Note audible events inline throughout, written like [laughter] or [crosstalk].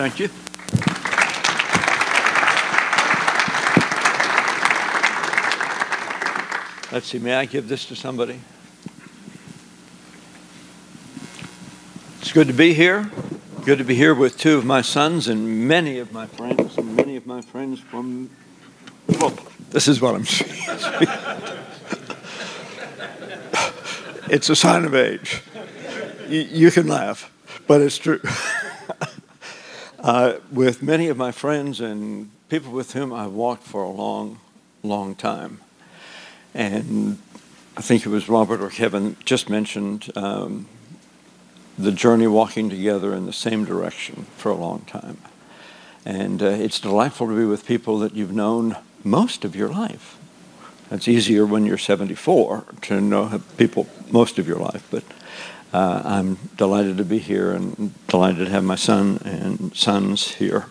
Thank you. Let's see, may I give this to somebody? It's good to be here. Good to be here with two of my sons and many of my friends, many of my friends from. Well, this is what I'm [laughs] it's a sign of age. You, you can laugh, but it's true. [laughs] uh, with many of my friends and people with whom I've walked for a long, long time. And I think it was Robert or Kevin just mentioned um, the journey walking together in the same direction for a long time. And uh, it's delightful to be with people that you've known most of your life. It's easier when you're 74 to know people most of your life, but uh, I'm delighted to be here and delighted to have my son and sons here.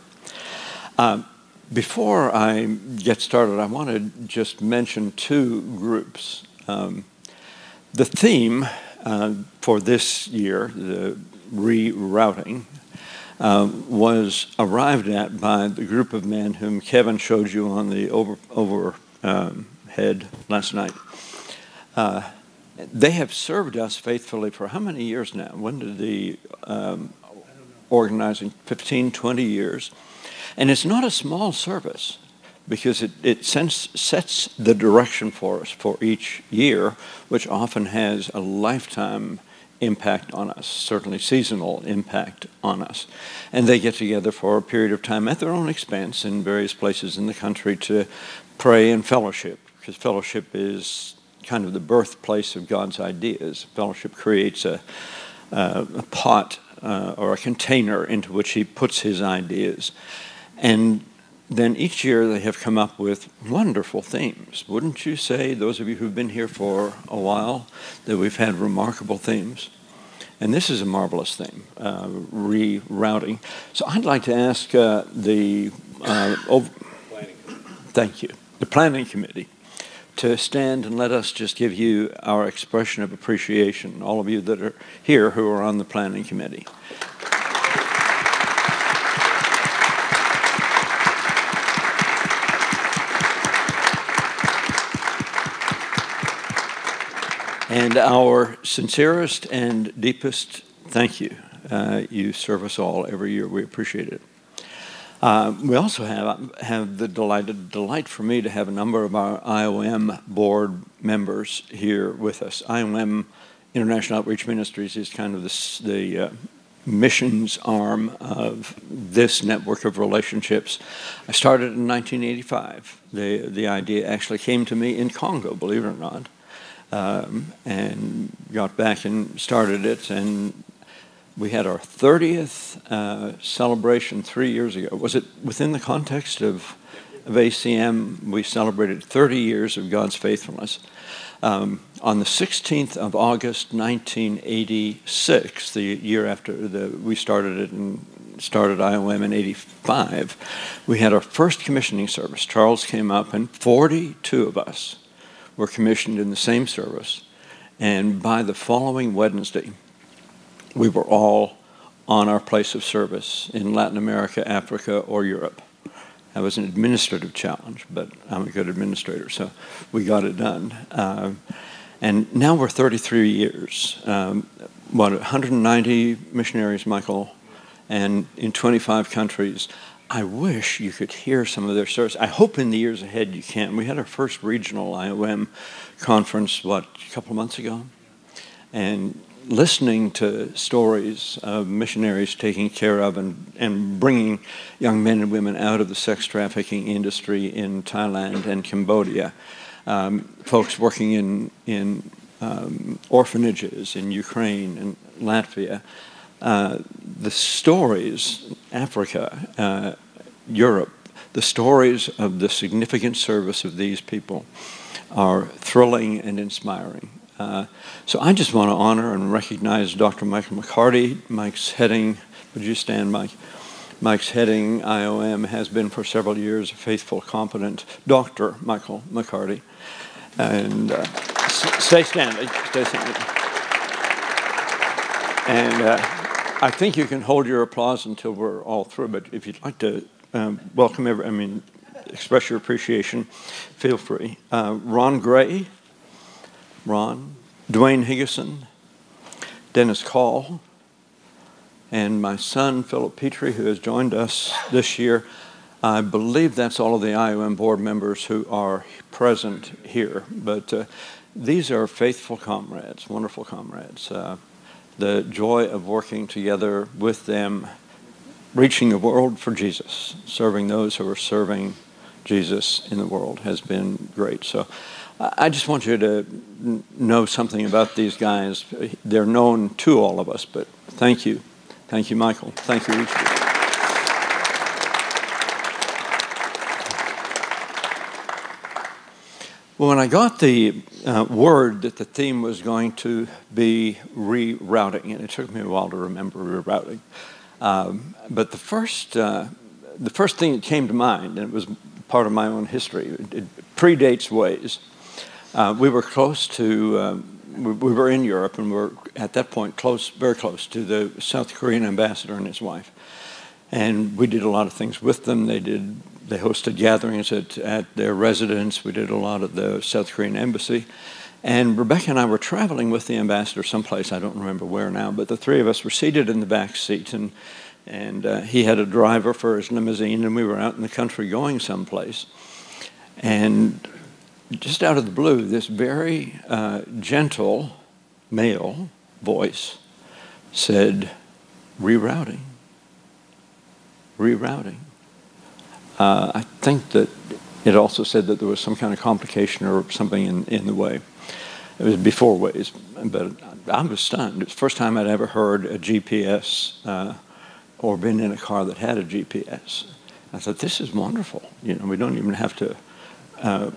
Um, before I get started, I want to just mention two groups. Um, the theme uh, for this year, the rerouting, um, was arrived at by the group of men whom Kevin showed you on the over, overhead um, last night. Uh, they have served us faithfully for how many years now? When did the um, organizing? 15, 20 years. And it's not a small service because it, it sets the direction for us for each year, which often has a lifetime impact on us, certainly seasonal impact on us. And they get together for a period of time at their own expense in various places in the country to pray and fellowship, because fellowship is kind of the birthplace of God's ideas. Fellowship creates a, uh, a pot uh, or a container into which He puts His ideas. And then each year they have come up with wonderful themes. Wouldn't you say, those of you who've been here for a while, that we've had remarkable themes? And this is a marvelous theme, uh, rerouting. So I'd like to ask uh, the uh, over- thank you, the planning committee, to stand and let us just give you our expression of appreciation. All of you that are here who are on the planning committee. And our sincerest and deepest thank you. Uh, you serve us all every year. We appreciate it. Uh, we also have, have the delighted delight for me to have a number of our IOM board members here with us. IOM, International Outreach Ministries, is kind of the, the uh, missions arm of this network of relationships. I started in 1985. The, the idea actually came to me in Congo, believe it or not um, and got back and started it. And we had our 30th uh, celebration three years ago. Was it within the context of, of ACM? We celebrated 30 years of God's faithfulness. Um, on the 16th of August, 1986, the year after the, we started it and started IOM in 85, we had our first commissioning service. Charles came up, and 42 of us were commissioned in the same service. And by the following Wednesday, we were all on our place of service in Latin America, Africa, or Europe. That was an administrative challenge, but I'm a good administrator, so we got it done. Uh, and now we're 33 years. Um, what, 190 missionaries, Michael, and in 25 countries. I wish you could hear some of their stories. I hope in the years ahead you can. We had our first regional IOM conference, what, a couple of months ago? And listening to stories of missionaries taking care of and, and bringing young men and women out of the sex trafficking industry in Thailand and Cambodia, um, folks working in, in um, orphanages in Ukraine and Latvia. Uh, the stories, Africa, uh, Europe, the stories of the significant service of these people are thrilling and inspiring. Uh, so I just want to honor and recognize Dr. Michael McCarty. Mike's heading, would you stand, Mike? Mike's heading IOM has been for several years a faithful, competent Dr. Michael McCarty. And uh, stay standing, stay standing. And uh, I think you can hold your applause until we're all through, but if you'd like to um, welcome every, I mean, express your appreciation, feel free. Uh, Ron Gray, Ron, Dwayne Higgison, Dennis Call, and my son, Philip Petrie, who has joined us this year. I believe that's all of the IOM board members who are present here. But uh, these are faithful comrades, wonderful comrades. Uh, the joy of working together with them, reaching the world for Jesus, serving those who are serving Jesus in the world has been great. So I just want you to know something about these guys. They're known to all of us, but thank you. Thank you, Michael. Thank you, each of you. Well, when I got the uh, word that the theme was going to be rerouting, and it took me a while to remember rerouting, um, but the first, uh, the first thing that came to mind, and it was part of my own history, it, predates Waze, uh, we were close to, um, we, we, were in Europe and we were at that point close, very close to the South Korean ambassador and his wife. And we did a lot of things with them. They did, they hosted gatherings at, at their residence. We did a lot at the South Korean embassy. And Rebecca and I were traveling with the ambassador someplace, I don't remember where now, but the three of us were seated in the back seat and, and uh, he had a driver for his limousine and we were out in the country going someplace. And just out of the blue, this very uh, gentle male voice said, rerouting, rerouting. Uh, I think that it also said that there was some kind of complication or something in, in the way. It was before Waze, but I was stunned. It was the first time I'd ever heard a GPS uh, or been in a car that had a GPS. I thought, this is wonderful. You know, we don't even have to uh,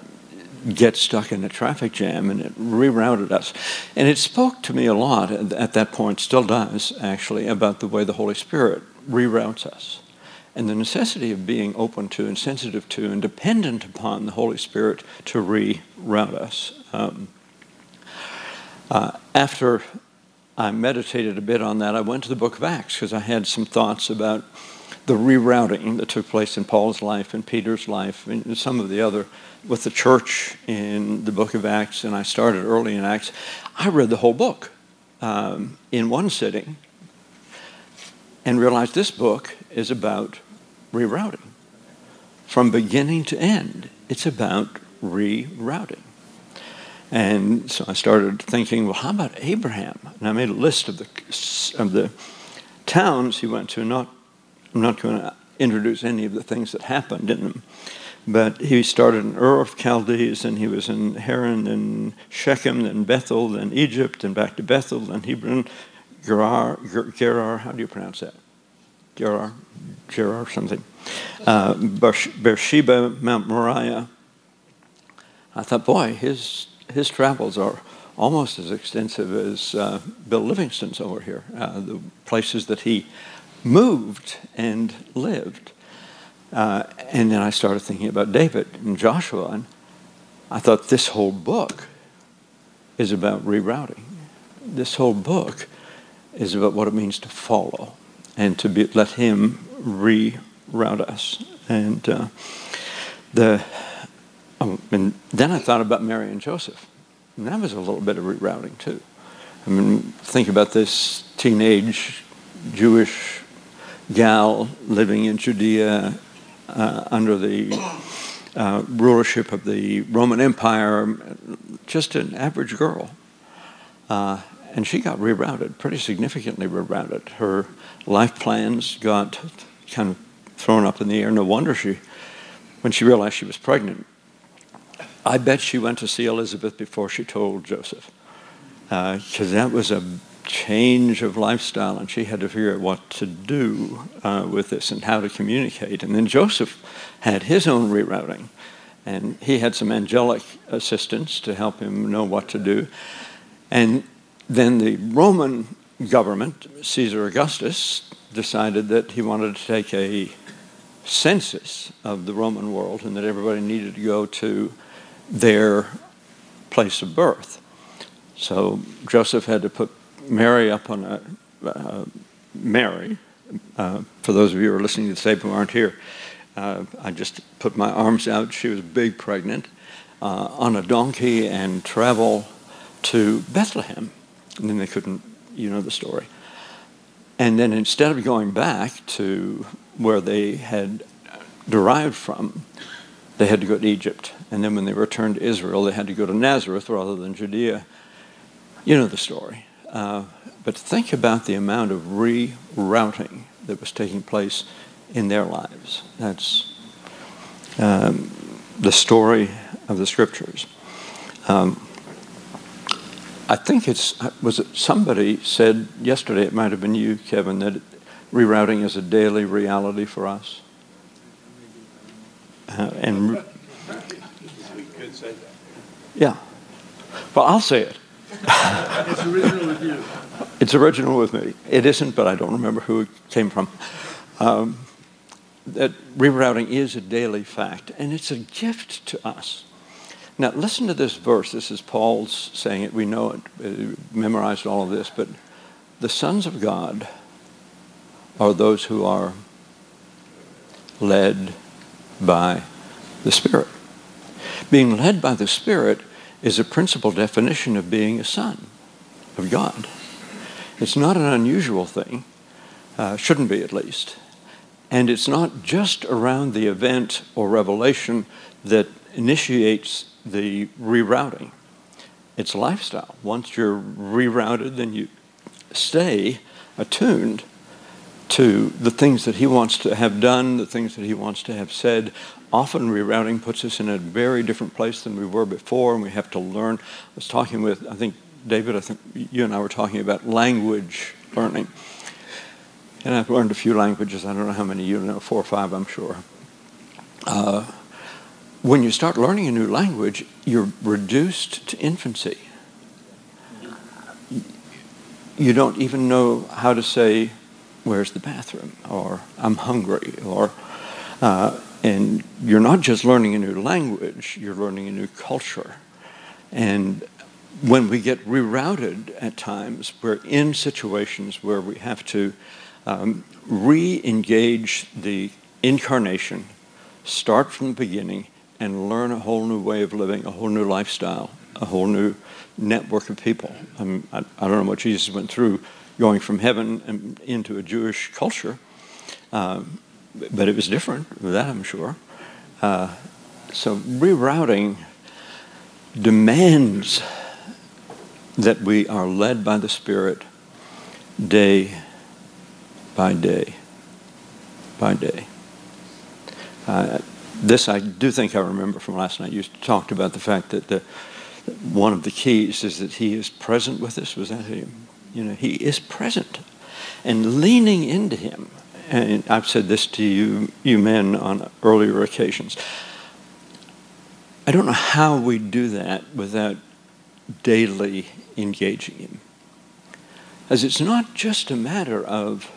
get stuck in a traffic jam, and it rerouted us. And it spoke to me a lot at that point, still does actually, about the way the Holy Spirit reroutes us and the necessity of being open to and sensitive to and dependent upon the Holy Spirit to reroute us. Um, uh, after I meditated a bit on that, I went to the book of Acts because I had some thoughts about the rerouting that took place in Paul's life and Peter's life and some of the other with the church in the book of Acts, and I started early in Acts. I read the whole book um, in one sitting and realized this book is about rerouting. From beginning to end, it's about rerouting. And so I started thinking, well, how about Abraham? And I made a list of the, of the towns he went to, not I'm not going to introduce any of the things that happened in them. But he started in Ur of Chaldees, and he was in Haran, and Shechem, then Bethel, then Egypt, and back to Bethel, then Hebron, Gerar, Gerar, how do you pronounce that? Gerar, Gerar something. Uh, Beersheba, Mount Moriah. I thought, boy, his, his travels are almost as extensive as uh, Bill Livingston's over here. Uh, the places that he moved and lived. Uh, and then I started thinking about David and Joshua, and I thought this whole book is about rerouting. This whole book is about what it means to follow and to be, let Him reroute us. And uh, the oh, and then I thought about Mary and Joseph, and that was a little bit of rerouting too. I mean, think about this teenage Jewish gal living in Judea uh, under the uh, rulership of the Roman Empire, just an average girl. Uh, and she got rerouted, pretty significantly rerouted. Her life plans got kind of thrown up in the air. No wonder she, when she realized she was pregnant, I bet she went to see Elizabeth before she told Joseph, because uh, that was a change of lifestyle, and she had to figure out what to do uh, with this and how to communicate. And then Joseph had his own rerouting, and he had some angelic assistance to help him know what to do. And then the Roman government, Caesar Augustus, decided that he wanted to take a census of the Roman world and that everybody needed to go to their place of birth. So Joseph had to put Mary up on a, uh, Mary, uh, for those of you who are listening to the tape who aren't here, uh, I just put my arms out. She was big pregnant uh, on a donkey and travel to Bethlehem. And then they couldn't, you know the story. And then instead of going back to where they had derived from, they had to go to Egypt. And then when they returned to Israel, they had to go to Nazareth rather than Judea. You know the story. Uh, but think about the amount of rerouting that was taking place in their lives. That's um, the story of the scriptures. Um, I think it's, was it somebody said yesterday, it might have been you, Kevin, that rerouting is a daily reality for us. Uh, and [laughs] yeah. Well, I'll say it. It's original with you. It's original with me. It isn't, but I don't remember who it came from. Um, that rerouting is a daily fact, and it's a gift to us. Now, listen to this verse. This is Paul's saying it. We know it, we memorized all of this, but the sons of God are those who are led by the Spirit. Being led by the Spirit is a principal definition of being a son of God. It's not an unusual thing, uh, shouldn't be at least. And it's not just around the event or revelation that initiates the rerouting. It's lifestyle. Once you're rerouted, then you stay attuned to the things that he wants to have done, the things that he wants to have said. Often rerouting puts us in a very different place than we were before, and we have to learn. I was talking with, I think, David, I think you and I were talking about language learning. And I've learned a few languages. I don't know how many you know, four or five, I'm sure. Uh, when you start learning a new language, you're reduced to infancy. You don't even know how to say, Where's the bathroom? or I'm hungry, or uh, and you're not just learning a new language, you're learning a new culture. And when we get rerouted at times, we're in situations where we have to um, re engage the incarnation, start from the beginning, and learn a whole new way of living, a whole new lifestyle, a whole new network of people. I, mean, I, I don't know what Jesus went through going from heaven into a Jewish culture, uh, but it was different, that I'm sure. Uh, so rerouting demands that we are led by the Spirit day by day by day. Uh, this I do think I remember from last night. You talked about the fact that the, one of the keys is that He is present with us. Was that Him? You know, He is present, and leaning into Him. And I've said this to you, you men, on earlier occasions. I don't know how we do that without daily engaging Him. As it's not just a matter of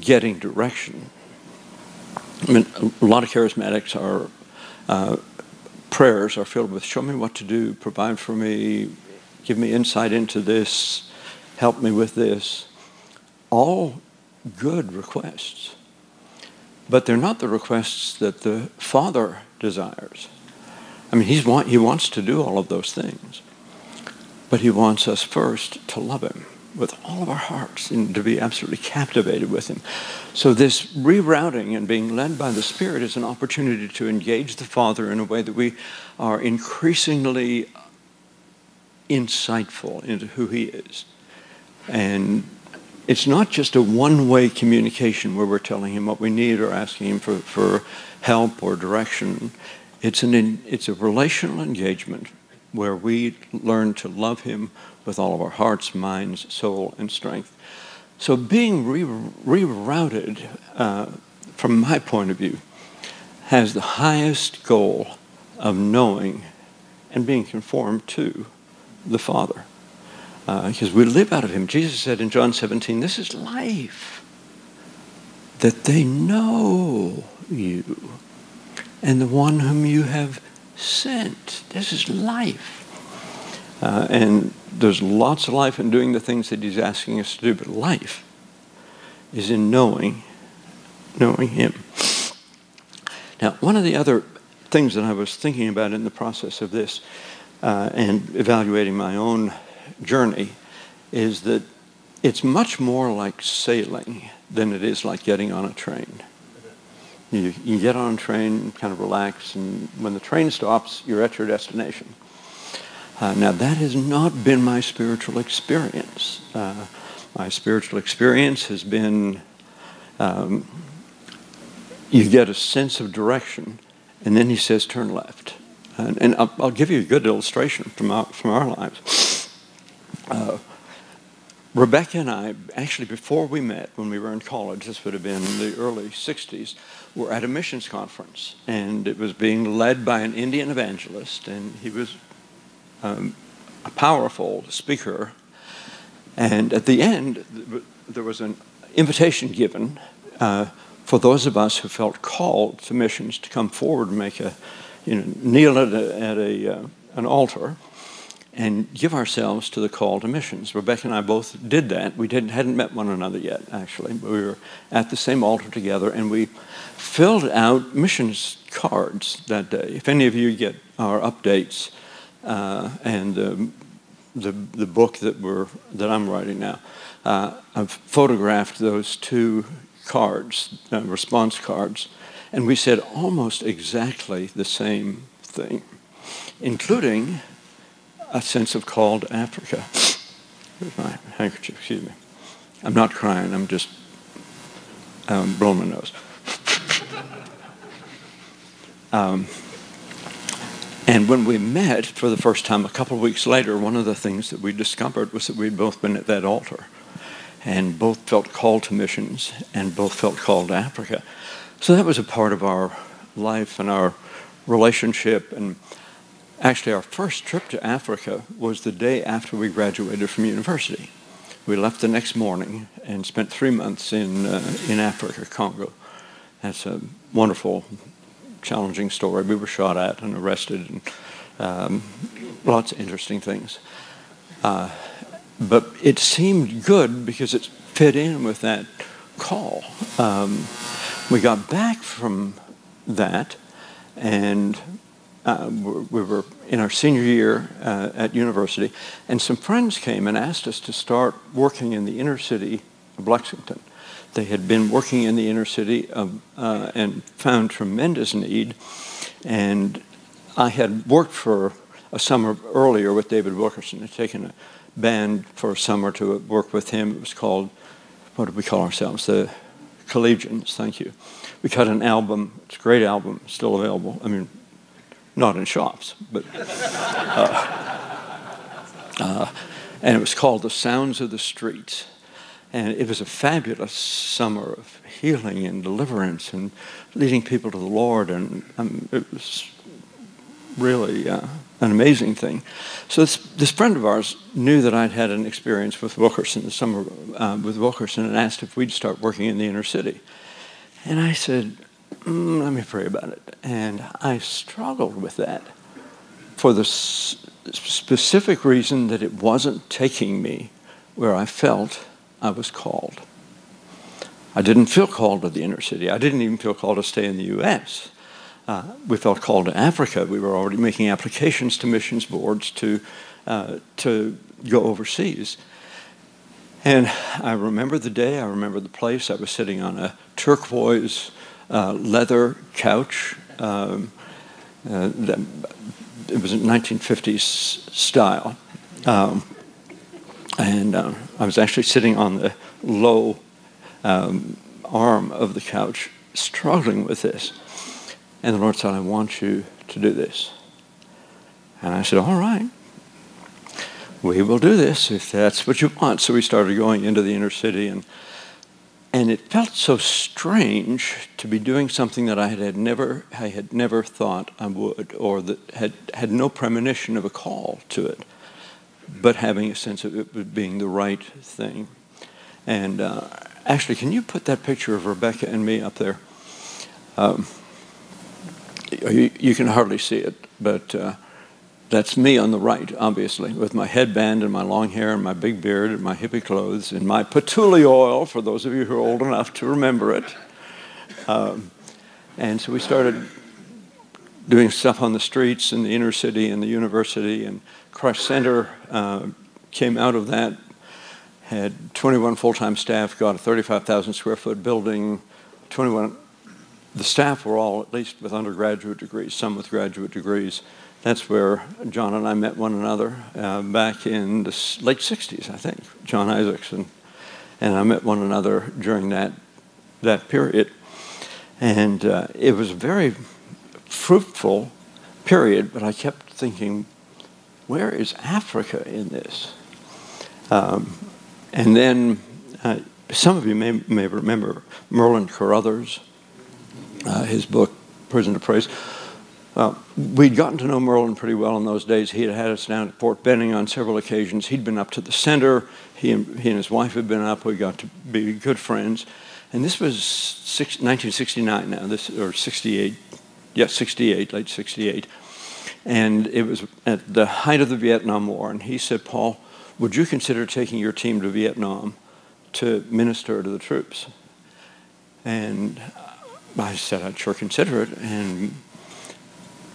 getting direction. I mean, a lot of charismatics are uh, prayers are filled with "Show me what to do, provide for me, give me insight into this, help me with this." All good requests, but they're not the requests that the Father desires. I mean, he's want, he wants to do all of those things, but he wants us first to love him with all of our hearts and to be absolutely captivated with Him. So, this rerouting and being led by the Spirit is an opportunity to engage the Father in a way that we are increasingly insightful into who He is. And it's not just a one way communication where we're telling Him what we need or asking Him for, for help or direction. It's, an, it's a relational engagement where we learn to love Him with all of our hearts, minds, soul, and strength. So being re- rerouted, uh, from my point of view, has the highest goal of knowing and being conformed to the Father. Because uh, we live out of Him. Jesus said in John 17, This is life, that they know you and the one whom you have sent. This is life. Uh, and there's lots of life in doing the things that he's asking us to do, but life is in knowing, knowing Him. Now, one of the other things that I was thinking about in the process of this uh, and evaluating my own journey is that it's much more like sailing than it is like getting on a train. You, you get on a train, kind of relax, and when the train stops, you're at your destination. Uh, now, that has not been my spiritual experience. Uh, my spiritual experience has been um, you get a sense of direction, and then he says, turn left. And, and I'll, I'll, give you a good illustration from our, from our lives. Uh, Rebecca and I, actually, before we met, when we were in college, this would have been in the early 60s, were at a missions conference. And it was being led by an Indian evangelist, and he was um, a powerful speaker. And at the end, there was an invitation given uh, for those of us who felt called to missions to come forward and make a, you know, kneel at, a, at a, uh, an altar and give ourselves to the call to missions. Rebecca and I both did that. We didn't, hadn't met one another yet, actually. But we were at the same altar together, and we filled out missions cards that day. If any of you get our updates uh, and the, the, the book that, we're, that I'm writing now, uh, I've photographed those two cards, uh, response cards, and we said almost exactly the same thing, including a sense of call to Africa. Here's my handkerchief, excuse me. I'm not crying, I'm just um, blowing my nose. [laughs] um, and when we met for the first time a couple of weeks later, one of the things that we discovered was that we'd both been at that altar and both felt called to missions and both felt called to Africa. So that was a part of our life and our relationship. And actually, our first trip to Africa was the day after we graduated from university. We left the next morning and spent three months in, uh, in Africa, Congo. That's a wonderful, challenging story. We were shot at and arrested, and um, lots of interesting things. Uh, but it seemed good because it fit in with that call. Um, we got back from that, and uh, we were in our senior year uh, at university, and some friends came and asked us to start working in the inner city of Lexington. They had been working in the inner city of, uh, and found tremendous need, and I had worked for a summer earlier with David Wilkerson, had taken a band for a summer to work with him. It was called, what did we call ourselves? The Collegians, thank you. We cut an album, it's a great album, still available. I mean, not in shops, but. Uh, uh, and it was called The Sounds of the Streets. And it was a fabulous summer of healing and deliverance and leading people to the Lord. And um, it was really uh, an amazing thing. So this, this friend of ours knew that I'd had an experience with Wilkerson the summer uh, with Wilkerson and asked if we'd start working in the inner city. And I said, mm, let me pray about it. And I struggled with that for the s- specific reason that it wasn't taking me where I felt I was called. I didn't feel called to the inner city. I didn't even feel called to stay in the U.S uh, we felt called to Africa. We were already making applications to missions boards to, uh, to go overseas. And I remember the day, I remember the place. I was sitting on a turquoise uh, leather couch. Um, uh, that, it was 1950s style. Um, and uh, I was actually sitting on the low um, arm of the couch, struggling with this. And the Lord said, I want you to do this. And I said, All right. We will do this if that's what you want. So we started going into the inner city and and it felt so strange to be doing something that I had never I had never thought I would or that had had no premonition of a call to it, but having a sense of it being the right thing. And uh, actually, can you put that picture of Rebecca and me up there? Um, you, you, can hardly see it, but uh, that's me on the right, obviously, with my headband and my long hair and my big beard and my hippie clothes and my patchouli oil, for those of you who are old enough to remember it. Um, and so we started doing stuff on the streets in the inner city and the university, and Christ Center uh, came out of that, had 21 full-time staff, got a 35,000 square foot building, 21, the staff were all at least with undergraduate degrees, some with graduate degrees. That's where John and I met one another uh, back in the late 60s, I think, John Isaacson. And I met one another during that, that period. And uh, it was a very fruitful period, but I kept thinking, where is Africa in this? Um, and then uh, some of you may, may remember Merlin Carothers, uh, his book, Prison to Praise. Well, we'd gotten to know Merlin pretty well in those days. He had had us down at Fort Benning on several occasions. He'd been up to the center. He and, he and his wife had been up. We got to be good friends. And this was six, 1969 now, this or 68, yeah, 68, late 68. And it was at the height of the Vietnam War. And he said, Paul, would you consider taking your team to Vietnam to minister to the troops? And I said I'd sure consider it. And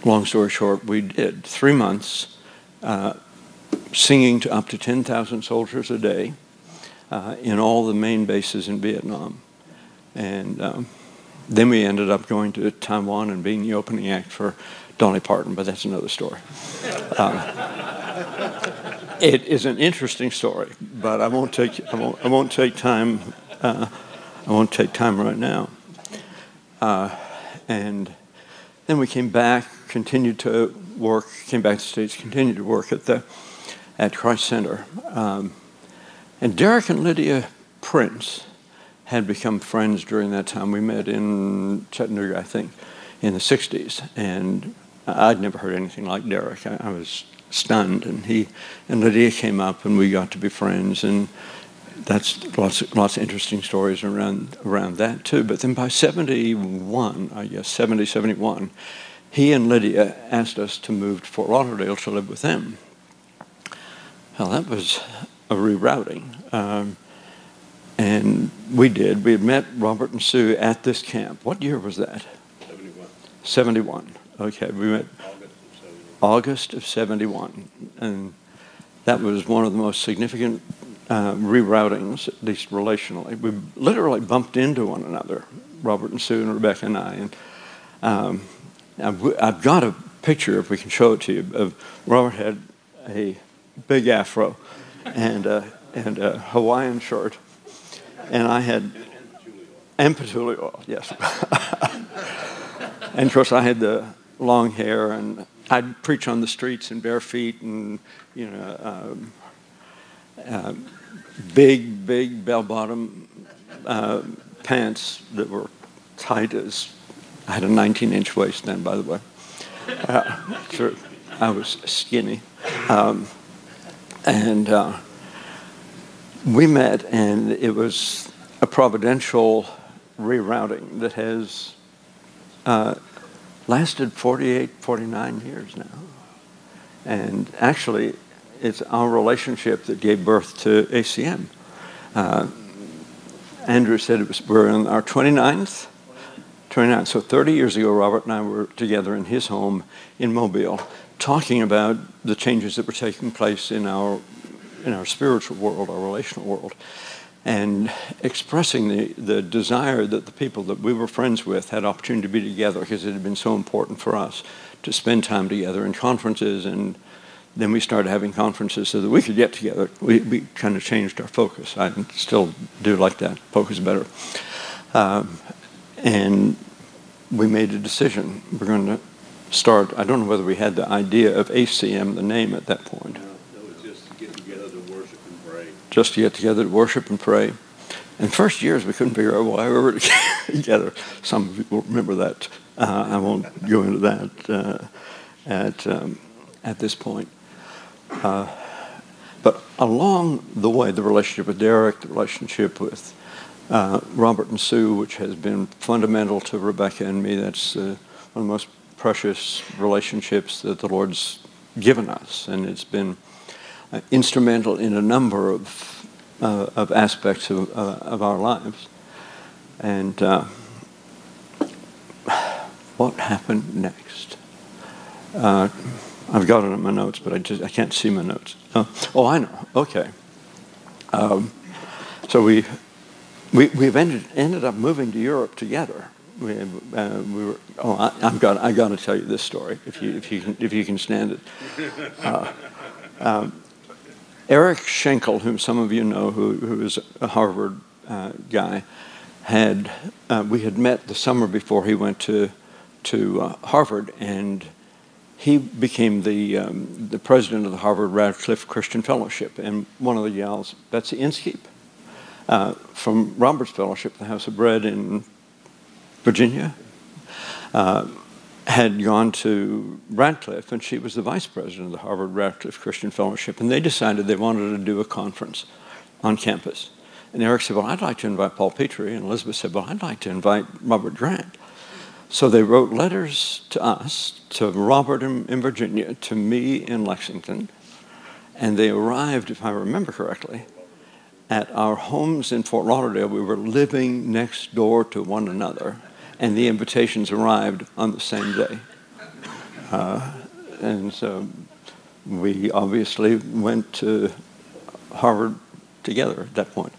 long story short, we did. Three months uh, singing to up to 10,000 soldiers a day uh, in all the main bases in Vietnam. And um, then we ended up going to Taiwan and being the opening act for Dolly Parton, but that's another story. Um, it is an interesting story, but I won't take I won't, I won't take time. Uh, I won't take time right now. Uh, and then we came back, continued to work, came back to the States, continued to work at the at Christ Center. Um, and Derek and Lydia Prince had become friends during that time. We met in Chattanooga, I think, in the 60s. And I'd never heard anything like Derek. I, I was stunned. And he and Lydia came up, and we got to be friends. And that's lots of, lots of interesting stories around around that too. But then by 71, I guess 70, 71, he and Lydia asked us to move to Fort Lauderdale to live with them. Well, that was a rerouting. Um, and we did. We had met Robert and Sue at this camp. What year was that? 71. 71. Okay, we met August of 71. And that was one of the most significant uh, reroutings, at least relationally. We literally bumped into one another, Robert and Sue and Rebecca and I. And um, I've, I've, got a picture, if we can show it to you, of Robert had a big afro and, and a Hawaiian shirt and I had and patchouli oil, yes. [laughs] and of course, I had the long hair, and I'd preach on the streets in bare feet, and you know, um, uh, big, big bell-bottom uh, pants that were tight as I had a 19-inch waist then, by the way. Uh, I was skinny, um, and uh, we met, and it was a providential rerouting that has uh, lasted 48, 49 years now. And actually, it's our relationship that gave birth to ACM. Uh, Andrew said it was, we're in our 29th, 29th. So 30 years ago, Robert and I were together in his home in Mobile, talking about the changes that were taking place in our in our spiritual world, our relational world, and expressing the, the desire that the people that we were friends with had opportunity to be together because it had been so important for us to spend time together in conferences and then we started having conferences so that we could get together. We, we kind of changed our focus. I still do like that, focus better. Um, and we made a decision. We're going to start, I don't know whether we had the idea of ACM, the name at that point No, no it just to get together to worship and pray. Just to get together to worship and pray. In first years, we couldn't figure out why we were [laughs] together. Some people remember that. Uh, I won't go into that uh, at, um, at this point. Uh, but along the way, the relationship with Derek, the relationship with uh, Robert and Sue, which has been fundamental to Rebecca and me, that's uh, one of the most precious relationships that the Lord's given us, and it's been uh, instrumental in a number of, uh, of aspects of, uh, of our lives. And what happened next? I've got it in my notes, but I just I can't see my notes. Oh, oh I know. Okay. Um, so we, we we've ended ended up moving to Europe together. We, uh, we were. Oh, I, have got I've got to tell you this story if you if you can if you can stand it. [laughs] Uh, um, Eric Schenkel, whom some of you know, who who is a Harvard uh, guy, had uh, we had met the summer before he went to to uh, Harvard and he became the, um, the president of the Harvard Radcliffe Christian Fellowship. And one of the gals, Betsy Inskeep, uh, from Roberts Fellowship, the House of Bread in Virginia, uh, had gone to Radcliffe, and she was the vice president of the Harvard Radcliffe Christian Fellowship. And they decided they wanted to do a conference on campus. And Eric said, Well, I'd like to invite Paul Petrie. And Elizabeth said, Well, I'd like to invite Robert Grant. So they wrote letters to us, to Robert in, in, Virginia, to me in Lexington, and they arrived, if I remember correctly, at our homes in Fort Lauderdale. We were living next door to one another, and the invitations arrived on the same day. Uh, and so we obviously went to Harvard together at that point.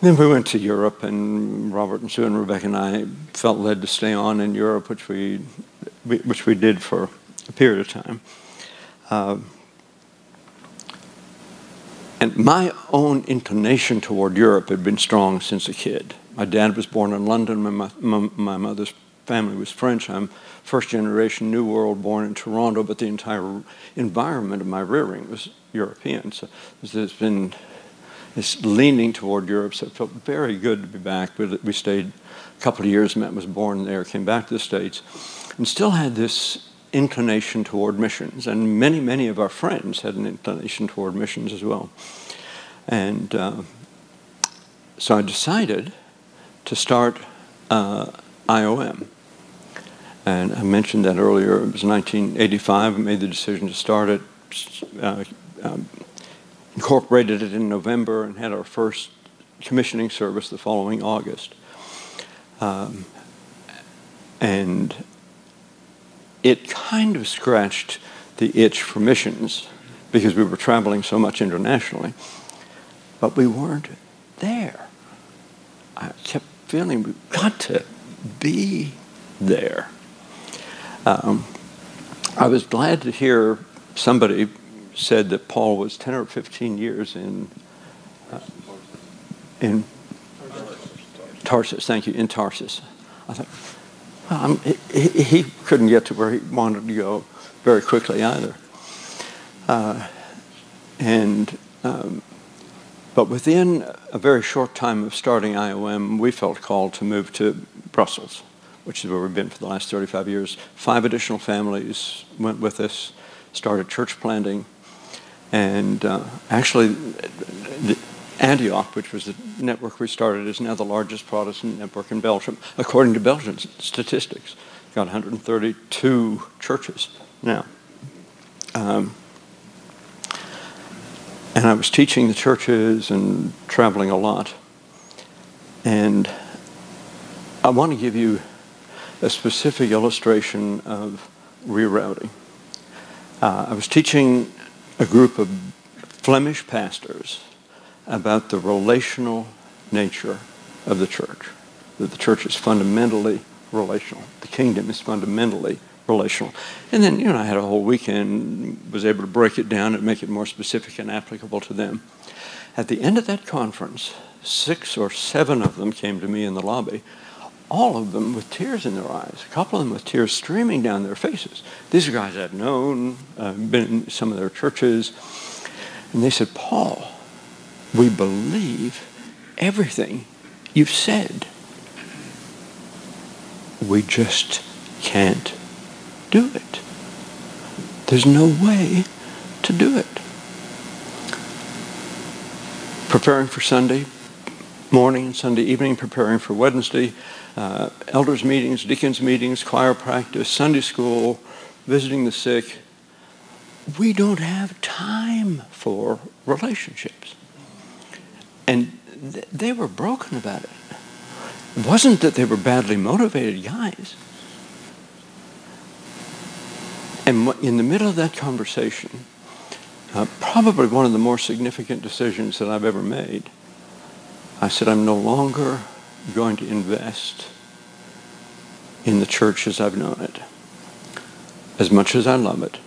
Then we went to Europe, and Robert and Sue and Rebecca and I felt led to stay on in Europe, which we, which we did for a period of time. Uh, and my own inclination toward Europe had been strong since a kid. My dad was born in London. My, my, my mother's family was French. I'm first generation New World born in Toronto, but the entire environment of my rearing was European. So there's been is leaning toward Europe, so it felt very good to be back. We, we stayed a couple of years, Matt was born there, came back to the States, and still had this inclination toward missions. And many, many of our friends had an inclination toward missions as well. And uh, so I decided to start uh, IOM. And I mentioned that earlier. It was 1985. I made the decision to start it. Uh, um, incorporated it in November and had our first commissioning service the following August. Um, and it kind of scratched the itch for missions because we were traveling so much internationally, but we weren't there. I kept feeling we've got to be there. Um, I was glad to hear somebody said that Paul was 10 or 15 years in, uh, in Tarsus. Thank you, in Tarsus. I thought, well, he, he, couldn't get to where he wanted to go very quickly either. Uh, and um, but within a very short time of starting IOM, we felt called to move to Brussels, which is where we've been for the last 35 years. Five additional families went with us, started church planting, and uh, actually, Antioch, which was the network we started, is now the largest Protestant network in Belgium, according to Belgian statistics. Got 132 churches now. Um, and I was teaching the churches and traveling a lot. And I want to give you a specific illustration of rerouting. Uh, I was teaching a group of Flemish pastors about the relational nature of the church. That the church is fundamentally relational. The kingdom is fundamentally relational. And then, you know, I had a whole weekend, was able to break it down and make it more specific and applicable to them. At the end of that conference, six or seven of them came to me in the lobby all of them with tears in their eyes, a couple of them with tears streaming down their faces. These are guys I'd known, uh, been in some of their churches. And they said, Paul, we believe everything you've said. We just can't do it. There's no way to do it. Preparing for Sunday morning Sunday evening, preparing for Wednesday, uh, elders meetings, deacons meetings, choir practice, Sunday school, visiting the sick, we don't have time for relationships. And th- they were broken about it. It wasn't that they were badly motivated guys. And in the middle of that conversation, uh, probably one of the more significant decisions that I've ever made, I said, I'm no longer going to invest in the church as I've known it, as much as I love it,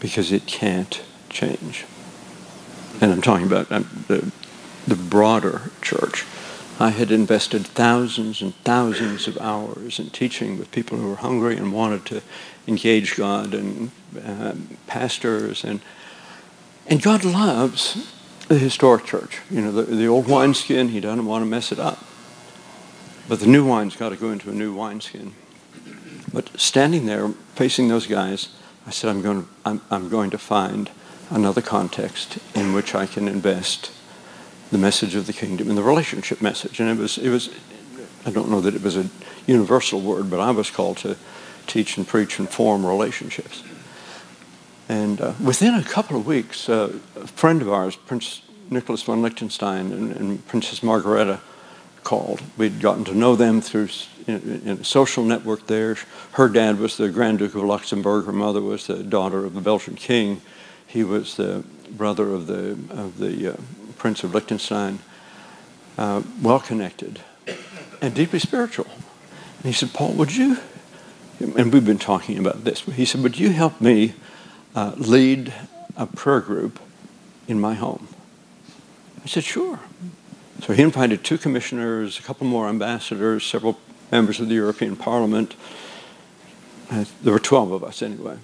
because it can't change. And I'm talking about um, the, the broader church. I had invested thousands and thousands of hours in teaching with people who were hungry and wanted to engage God and uh, pastors and and God loves the historic church. You know, the, the old wineskin, he doesn't want to mess it up. But the new wine's got to go into a new wineskin. But standing there facing those guys, I said, I'm going, to, I'm, I'm going to find another context in which I can invest the message of the kingdom and the relationship message. And it was, it was, I don't know that it was a universal word, but I was called to teach and preach and form relationships. And uh, within a couple of weeks, uh, a friend of ours, Prince Nicholas von Liechtenstein and, and Princess Margaretha, called. We'd gotten to know them through in, in a social network there. Her dad was the Grand Duke of Luxembourg. Her mother was the daughter of the Belgian king. He was the brother of the, of the uh, Prince of Liechtenstein. Uh, well connected and deeply spiritual. And he said, Paul, would you, and we've been talking about this, he said, would you help me uh, lead a prayer group in my home? I said, sure. So he invited two commissioners, a couple more ambassadors, several members of the European Parliament. Uh, there were 12 of us anyway.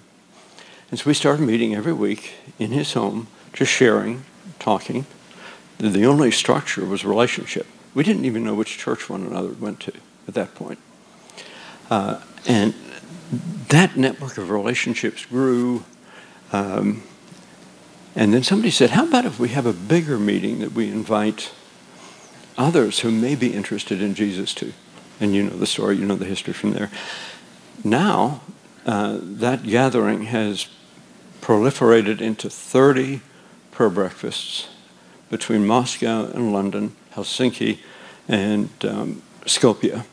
And so we started meeting every week in his home, just sharing, talking. The only structure was relationship. We didn't even know which church one another went to at that point. Uh, and that network of relationships grew. Um, and then somebody said, How about if we have a bigger meeting that we invite others who may be interested in Jesus too. And you know the story, you know the history from there. Now, uh, that gathering has proliferated into 30 prayer breakfasts between Moscow and London, Helsinki, and um, Skopje.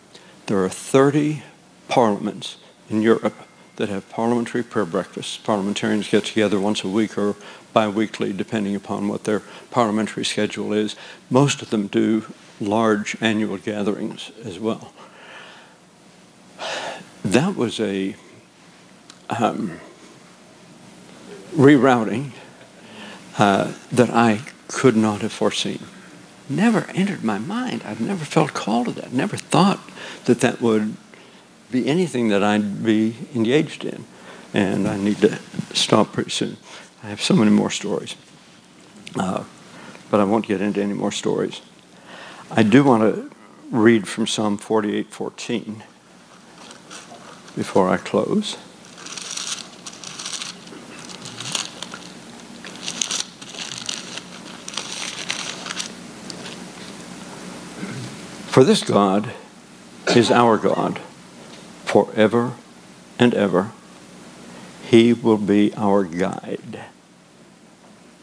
There are 30 parliaments in Europe that have parliamentary prayer breakfasts. Parliamentarians get together once a week or biweekly, depending upon what their parliamentary schedule is. Most of them do large annual gatherings as well. That was a um, rerouting uh, that I could not have foreseen. Never entered my mind. I've never felt called to that. Never thought that that would be anything that I'd be engaged in. And I need to stop pretty soon. I have so many more stories. Uh, but I won't get into any more stories. I do want to read from Psalm 48:14 before I close. For this God is our God forever and ever. He will be our guide.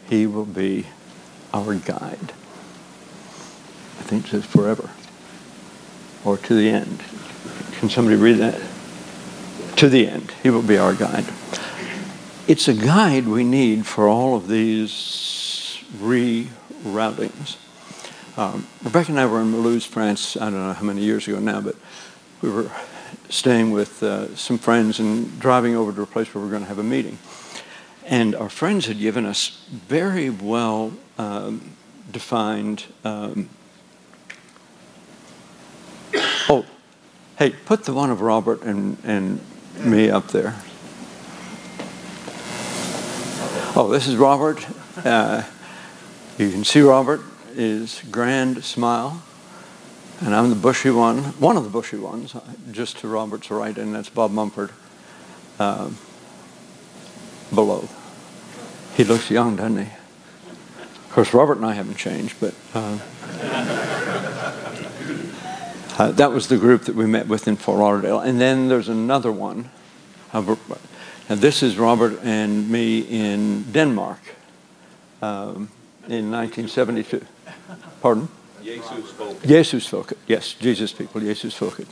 He will be our guide. I think it says forever or to the end. Can somebody read that? To the end. He will be our guide. It's a guide we need for all of these reroutings. Um, Rebecca and I were in Mulhouse, France, I don't know how many years ago now, but we were staying with uh, some friends and driving over to a place where we were going to have a meeting. And our friends had given us very well um, defined. Um, oh, hey, put the one of Robert and, and me up there. Oh, this is Robert. Uh, you can see Robert, his grand smile. And I'm the bushy one, one of the bushy ones, just to Robert's right, and that's Bob Mumford uh, below. He looks young, doesn't he? Of course, Robert and I haven't changed, but uh, uh, that was the group that we met with in Fort Lauderdale. And then there's another one. And this is Robert and me in Denmark um, in 1972. Pardon? Jesus spoke. Jesus Folket. Yes, Jesus people, Jesus Folket.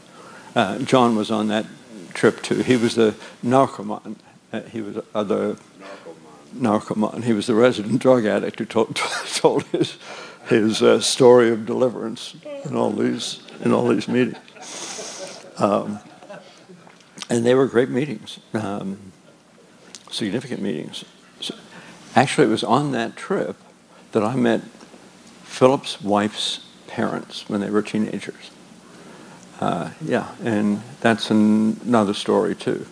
Uh, John was on that trip too. He was the narcoman. Uh, he was uh, the narcoman. He was the resident drug addict who told, [laughs] told his his uh, story of deliverance in all these in all these meetings. Um, and they were great meetings, um, significant meetings. So actually, it was on that trip that I met Philip's wife's parents when they were teenagers. Uh, yeah, and that's an, another story too,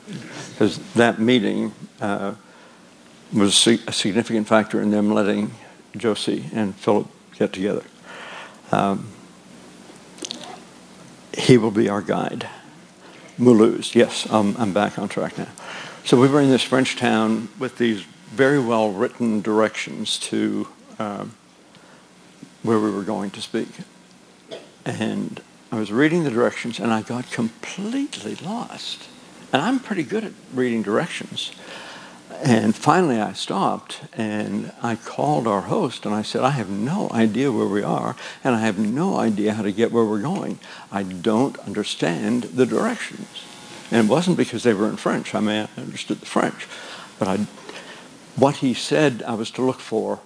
because that meeting uh, was a significant factor in them letting Josie and Philip get together. Um, he will be our guide. Mulhouse, yes, I'm, I'm back on track now. So we were in this French town with these very well written directions to um, where we were going to speak. And I was reading the directions and I got completely lost. And I'm pretty good at reading directions. And finally I stopped and I called our host and I said, I have no idea where we are and I have no idea how to get where we're going. I don't understand the directions. And it wasn't because they were in French. I mean, I understood the French. But I, what he said I was to look for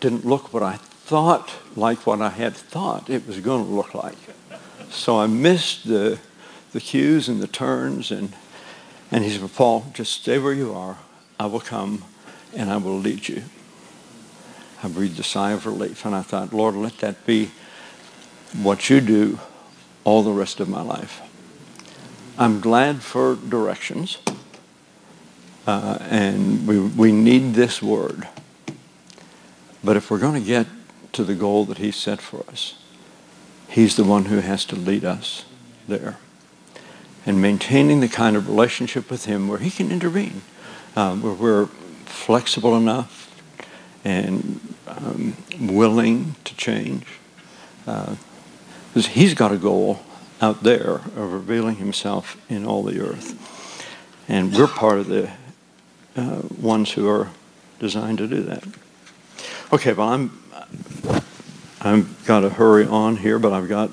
didn't look what I thought like what I had thought it was going to look like. So I missed the, the cues and the turns. And, and he said, Paul, just stay where you are. I will come and I will lead you. I breathed a sigh of relief and I thought, Lord, let that be what you do all the rest of my life. I'm glad for directions, uh, and we, we need this word. But if we're going to get to the goal that he set for us, he's the one who has to lead us there. And maintaining the kind of relationship with him where he can intervene, um, where we're flexible enough and um, willing to change. Because uh, he's got a goal out there of revealing himself in all the earth. And we're part of the uh, ones who are designed to do that. Okay, well, I'm, I've got to hurry on here, but I've got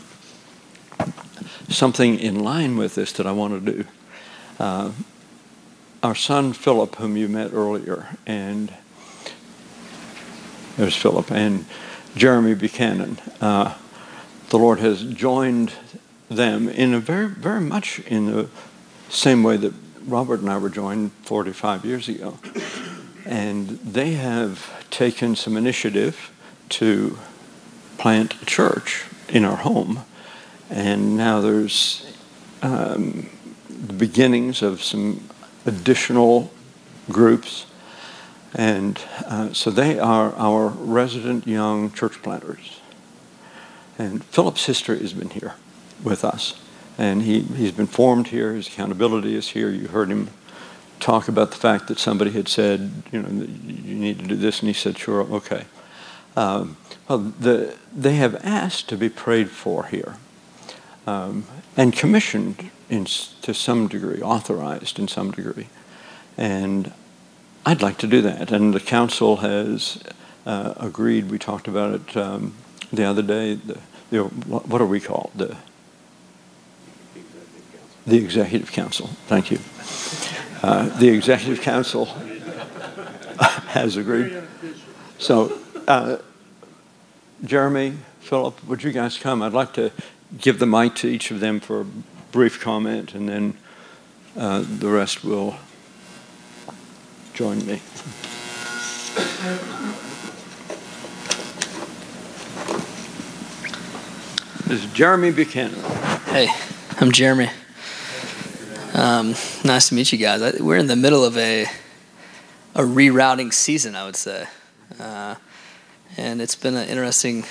something in line with this that I want to do. Uh, our son Philip, whom you met earlier, and there's Philip, and Jeremy Buchanan. Uh, the Lord has joined them in a very, very much in the same way that Robert and I were joined 45 years ago. And they have taken some initiative to plant a church in our home. And now there's um, the beginnings of some additional groups. And uh, so they are our resident young church planters. And Philip's history has been here with us. And he, he's been formed here, his accountability is here. You heard him talk about the fact that somebody had said, you know, you need to do this, and he said, sure, okay. Um, well, the, they have asked to be prayed for here um, and commissioned in, to some degree, authorized in some degree. And I'd like to do that. And the council has uh, agreed. We talked about it um, the other day. The, the, what are we called? The the Executive Council. Thank you. Uh, the Executive Council [laughs] has agreed. So, uh, Jeremy, Philip, would you guys come? I'd like to give the mic to each of them for a brief comment, and then uh, the rest will join me. This is Jeremy Buchanan. Hey, I'm Jeremy. Um, nice to meet you guys. I, we're in the middle of a a rerouting season, I would say, uh, and it's been an interesting,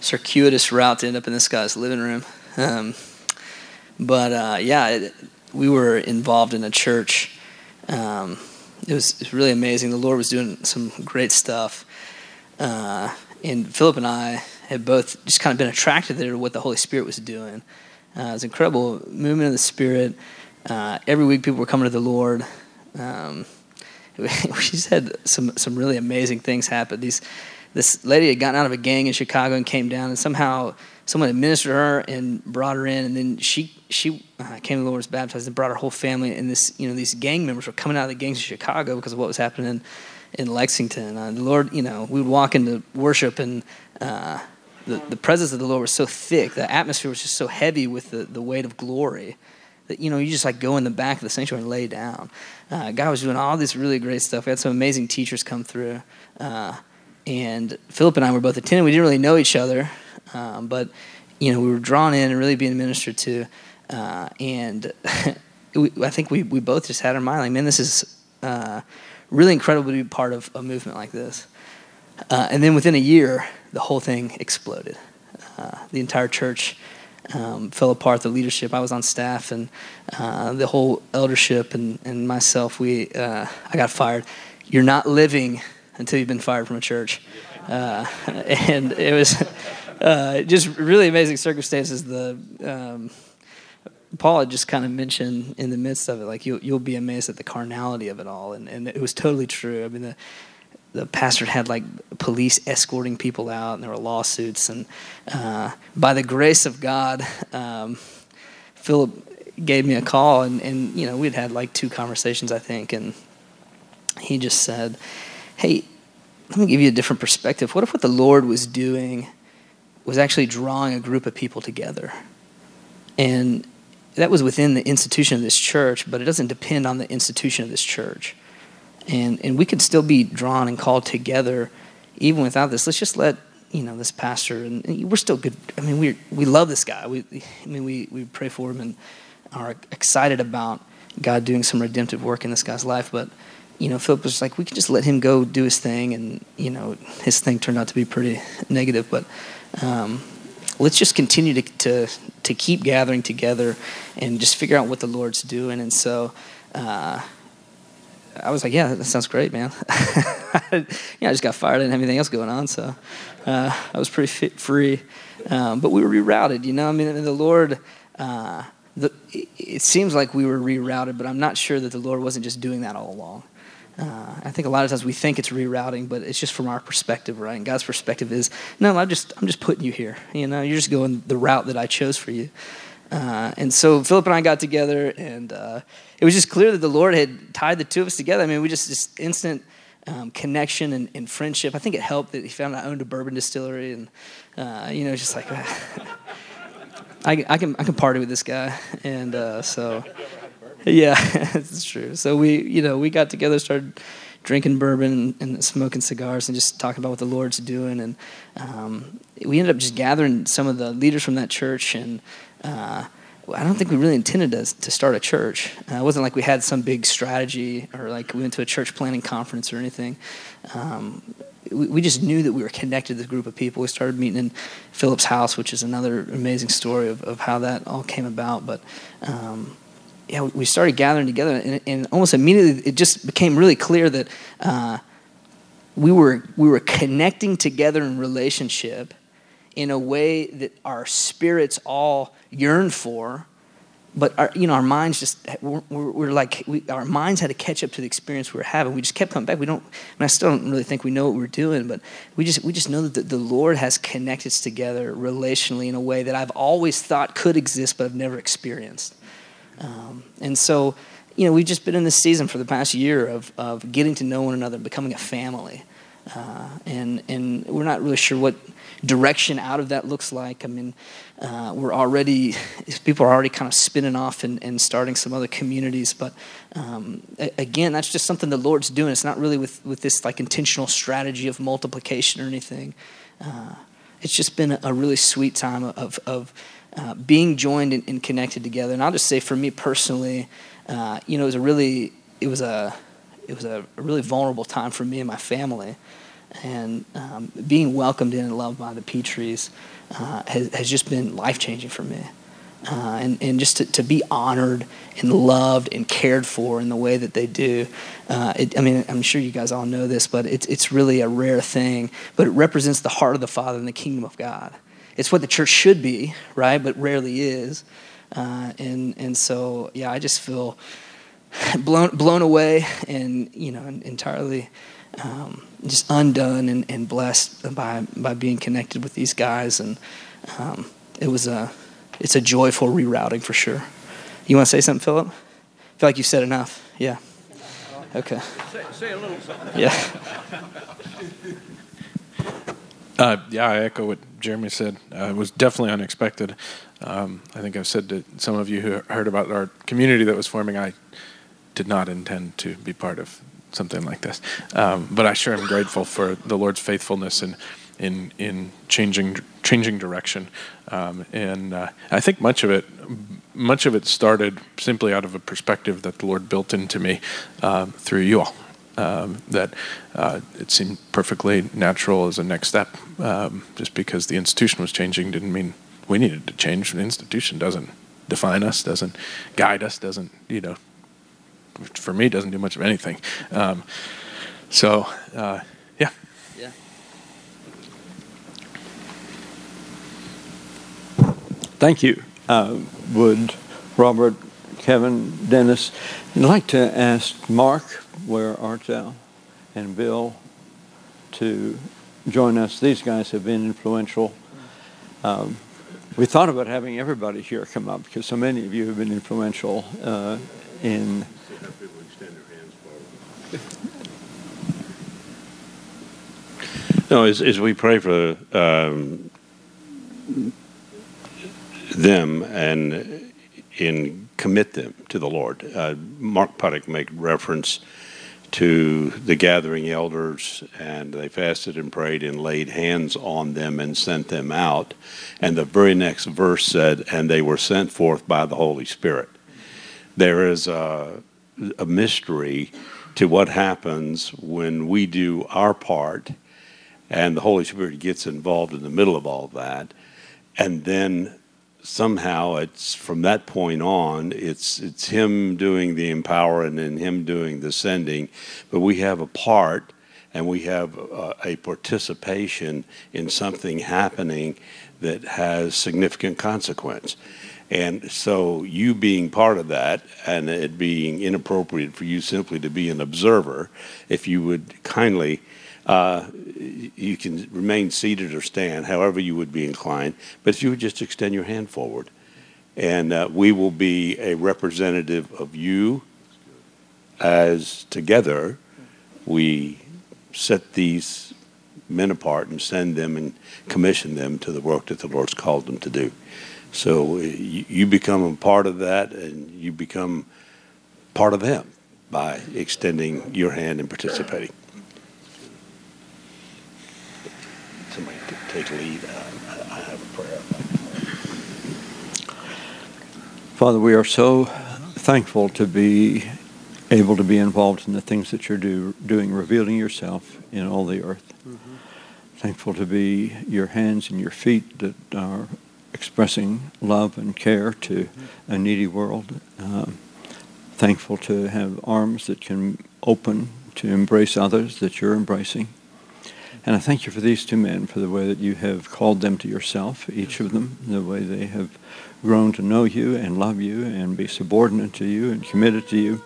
circuitous route to end up in this guy's living room. Um, but uh, yeah, it, we were involved in a church. Um, it, was, really amazing. The Lord was doing some great stuff, uh, and Philip and I had both just kind of been attracted there to what the Holy Spirit was doing. Uh, it was incredible movement of the Spirit. Uh, every week, people were coming to the Lord. Um, [laughs] just had some some really amazing things happen. These this lady had gotten out of a gang in Chicago and came down, and somehow someone administered her and brought her in, and then she she uh, came to the Lord was baptized and brought her whole family. And this you know these gang members were coming out of the gangs in Chicago because of what was happening in, in Lexington. Uh, the Lord, you know, we would walk into worship and. Uh, the, the presence of the Lord was so thick, the atmosphere was just so heavy with the, the weight of glory you know you just like go in the back of the sanctuary and lay down. Uh, God was doing all this really great stuff. We had some amazing teachers come through, uh, and Philip and I were both attending. We didn't really know each other, um, but you know we were drawn in and really being ministered to, uh, and [laughs] we, I think we we both just had our mind like, man, this is uh, really incredible to be part of a movement like this. Uh, and then within a year, the whole thing exploded. Uh, the entire church um, fell apart. The leadership, I was on staff, and uh, the whole eldership and, and myself, we uh, I got fired. You're not living until you've been fired from a church, uh, [laughs] and it was uh, just really amazing circumstances. The um, Paul had just kind of mentioned in the midst of it, like you, you'll be amazed at the carnality of it all, and, and it was totally true. I mean, the the pastor had like police escorting people out, and there were lawsuits. And uh, by the grace of God, um, Philip gave me a call, and, and you know we'd had like two conversations, I think, and he just said, "Hey, let me give you a different perspective. What if what the Lord was doing was actually drawing a group of people together, and that was within the institution of this church, but it doesn't depend on the institution of this church." And and we could still be drawn and called together even without this. Let's just let you know this pastor and, and we're still good. I mean we we love this guy. We i mean we we pray for him and are excited about god doing some redemptive work in this guy's life. But you know philip was like we could just let him go do his thing and you know his thing turned out to be pretty negative. But um, let's just continue to, to to keep gathering together and just figure out what the lord's doing. And so uh, I was like, yeah, that sounds great, man. [laughs] yeah, I just got fired. I didn't have anything else going on, so uh, I was pretty fit, free. Um, but we were rerouted, you know. I mean, the Lord. Uh, the, it seems like we were rerouted, but I'm not sure that the Lord wasn't just doing that all along. Uh, I think a lot of times we think it's rerouting, but it's just from our perspective, right? And God's perspective is, no, I'm just I'm just putting you here. You know, you're just going the route that I chose for you. Uh, and so Philip and I got together, and uh, it was just clear that the Lord had tied the two of us together. I mean, we just just instant um, connection and, and, friendship. I think it helped that he found I owned a bourbon distillery, and uh, you know, just like [laughs] I, I, can I can party with this guy, and uh, so yeah, [laughs] it's true. So we you know we got together, started drinking bourbon and smoking cigars and just talking about what the Lord's doing. And um, we ended up just gathering some of the leaders from that church and uh, I don't think we really intended to, to start a church. Uh, it wasn't like we had some big strategy or like we went to a church planning conference or anything. Um, we, we, just knew that we were connected to this group of people. We started meeting in Philip's house, which is another amazing story of, of how that all came about. But um, yeah, we started gathering together, and, and, almost immediately it just became really clear that uh, we were we were connecting together in relationship in a way that our spirits all yearn for but our, you know, our minds just we're, we're like we, our minds had to catch up to the experience we were having. We just kept coming back. We don't. I, mean, I still don't really think we know what we're doing, but we just we just know that the, the, Lord has connected us together relationally in a way that I've always thought could exist, but I've never experienced. Um, and so, you know, we've just been in this season for the past year of of getting to know one another, becoming a family, uh, and and we're not really sure what direction out of that looks like. I mean, uh, we're already, people are already kind of spinning off and, and starting some other communities. But um, again, that's just something the Lord's doing. It's not really with, with this like intentional strategy of multiplication or anything. Uh, it's just been a really sweet time of, of uh, being joined and, and, connected together. And I'll just say for me personally, uh, you know, it was a really, it was a, it was a really vulnerable time for me and my family and um, being welcomed in and loved by the Petries uh, has, has just been life changing for me. Uh, and, and just to, to be honored and loved and cared for in the way that they do. Uh, it, I mean, I'm sure you guys all know this, but it's, it's really a rare thing. But it represents the heart of the Father and the kingdom of God. It's what the church should be, right? But rarely is. Uh, and, and so, yeah, I just feel [laughs] blown blown away and you know entirely um, just undone and, and blessed by by being connected with these guys and um, it was a it's a joyful rerouting for sure. You want to say something, Philip? I feel like you've said enough. Yeah. Okay. Say, say a little something. Yeah. [laughs] Uh, yeah, I echo what Jeremy said. Uh, it was definitely unexpected. Um, I think I've said to some of you who heard about our community that was forming, I did not intend to be part of something like this. Um, but I sure am grateful for the Lord's faithfulness in in in changing changing direction. Um, and uh, I think much of it much of it started simply out of a perspective that the Lord built into me um, through you all um, that uh, it seemed perfectly natural as a next step. Um, just because the institution was changing didn't mean we needed to change. The institution doesn't define us, doesn't guide us, doesn't you know. For me, doesn't do much of anything. Um, so, uh, yeah. Yeah. Thank you. Uh, would Robert, Kevin, Dennis, I'd like to ask Mark, where art thou, and Bill to join us. These guys have been influential. Um, we thought about having everybody here come up because so many of you have been influential uh, in. No, as, as we pray for um, them and in commit them to the Lord, uh, Mark Puttick made reference to the gathering elders, and they fasted and prayed and laid hands on them and sent them out. And the very next verse said, "And they were sent forth by the Holy Spirit." There is a, a mystery to what happens when we do our part and the Holy Spirit gets involved in the middle of all that, and then somehow it's from that point on it's it's Him doing the empowering and Him doing the sending, but we have a part and we have a, a participation in something happening that has significant consequence. And so, you being part of that, and it being inappropriate for you simply to be an observer, if you would kindly uh, you can remain seated or stand, however you would be inclined. But if you would just extend your hand forward, and uh, we will be a representative of you as together we set these men apart and send them and commission them to the work that the Lord's called them to do. So uh, you, you become a part of that, and you become part of them by extending your hand and participating. somebody take lead, uh, I have a prayer. Father, we are so thankful to be able to be involved in the things that you're do, doing, revealing yourself in all the earth. Mm-hmm. Thankful to be your hands and your feet that are expressing love and care to a needy world. Um, thankful to have arms that can open to embrace others that you're embracing. And I thank you for these two men, for the way that you have called them to yourself, each of them, the way they have grown to know you and love you and be subordinate to you and committed to you.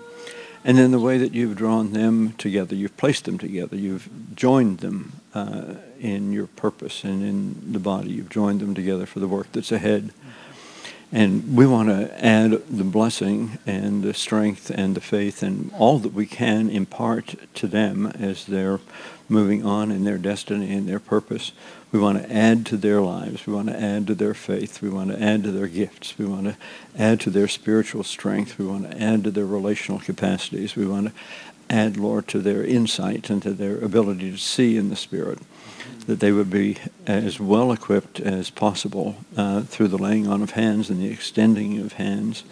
And then the way that you've drawn them together, you've placed them together, you've joined them uh, in your purpose and in the body. You've joined them together for the work that's ahead. And we want to add the blessing and the strength and the faith and all that we can impart to them as they're moving on in their destiny and their purpose. We want to add to their lives. We want to add to their faith. We want to add to their gifts. We want to add to their spiritual strength. We want to add to their relational capacities. We want to add, Lord, to their insight and to their ability to see in the Spirit that they would be as well equipped as possible uh, through the laying on of hands and the extending of hands,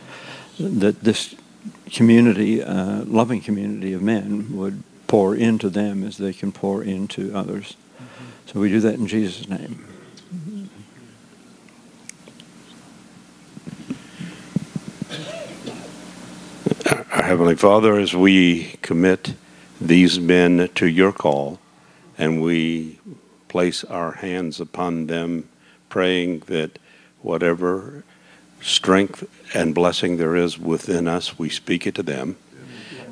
that this community, uh, loving community of men, would pour into them as they can pour into others. Mm-hmm. So we do that in Jesus' name. Our Heavenly Father, as we commit these men to your call and we place our hands upon them, praying that whatever strength and blessing there is within us, we speak it to them.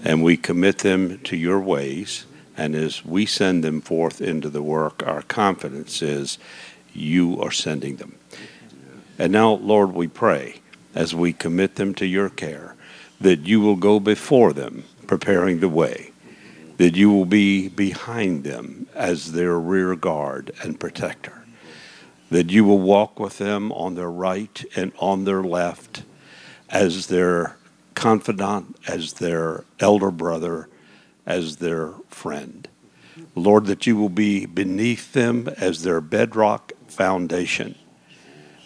And we commit them to your ways. And as we send them forth into the work, our confidence is you are sending them. And now, Lord, we pray as we commit them to your care that you will go before them, preparing the way, that you will be behind them as their rear guard and protector, that you will walk with them on their right and on their left as their confidant, as their elder brother, as their friend. Lord, that you will be beneath them as their bedrock foundation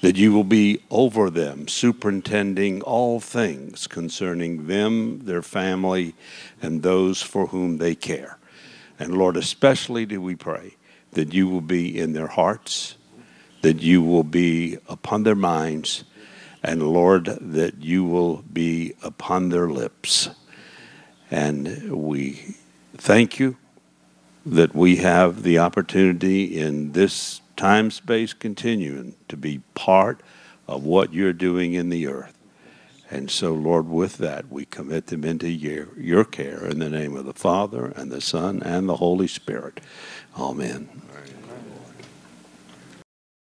that you will be over them, superintending all things concerning them, their family, and those for whom they care. And Lord, especially do we pray that you will be in their hearts, that you will be upon their minds, and Lord, that you will be upon their lips. And we thank you that we have the opportunity in this time space continuum to be part of what you're doing in the earth. And so, Lord, with that, we commit them into your, your care in the name of the Father, and the Son, and the Holy Spirit. Amen.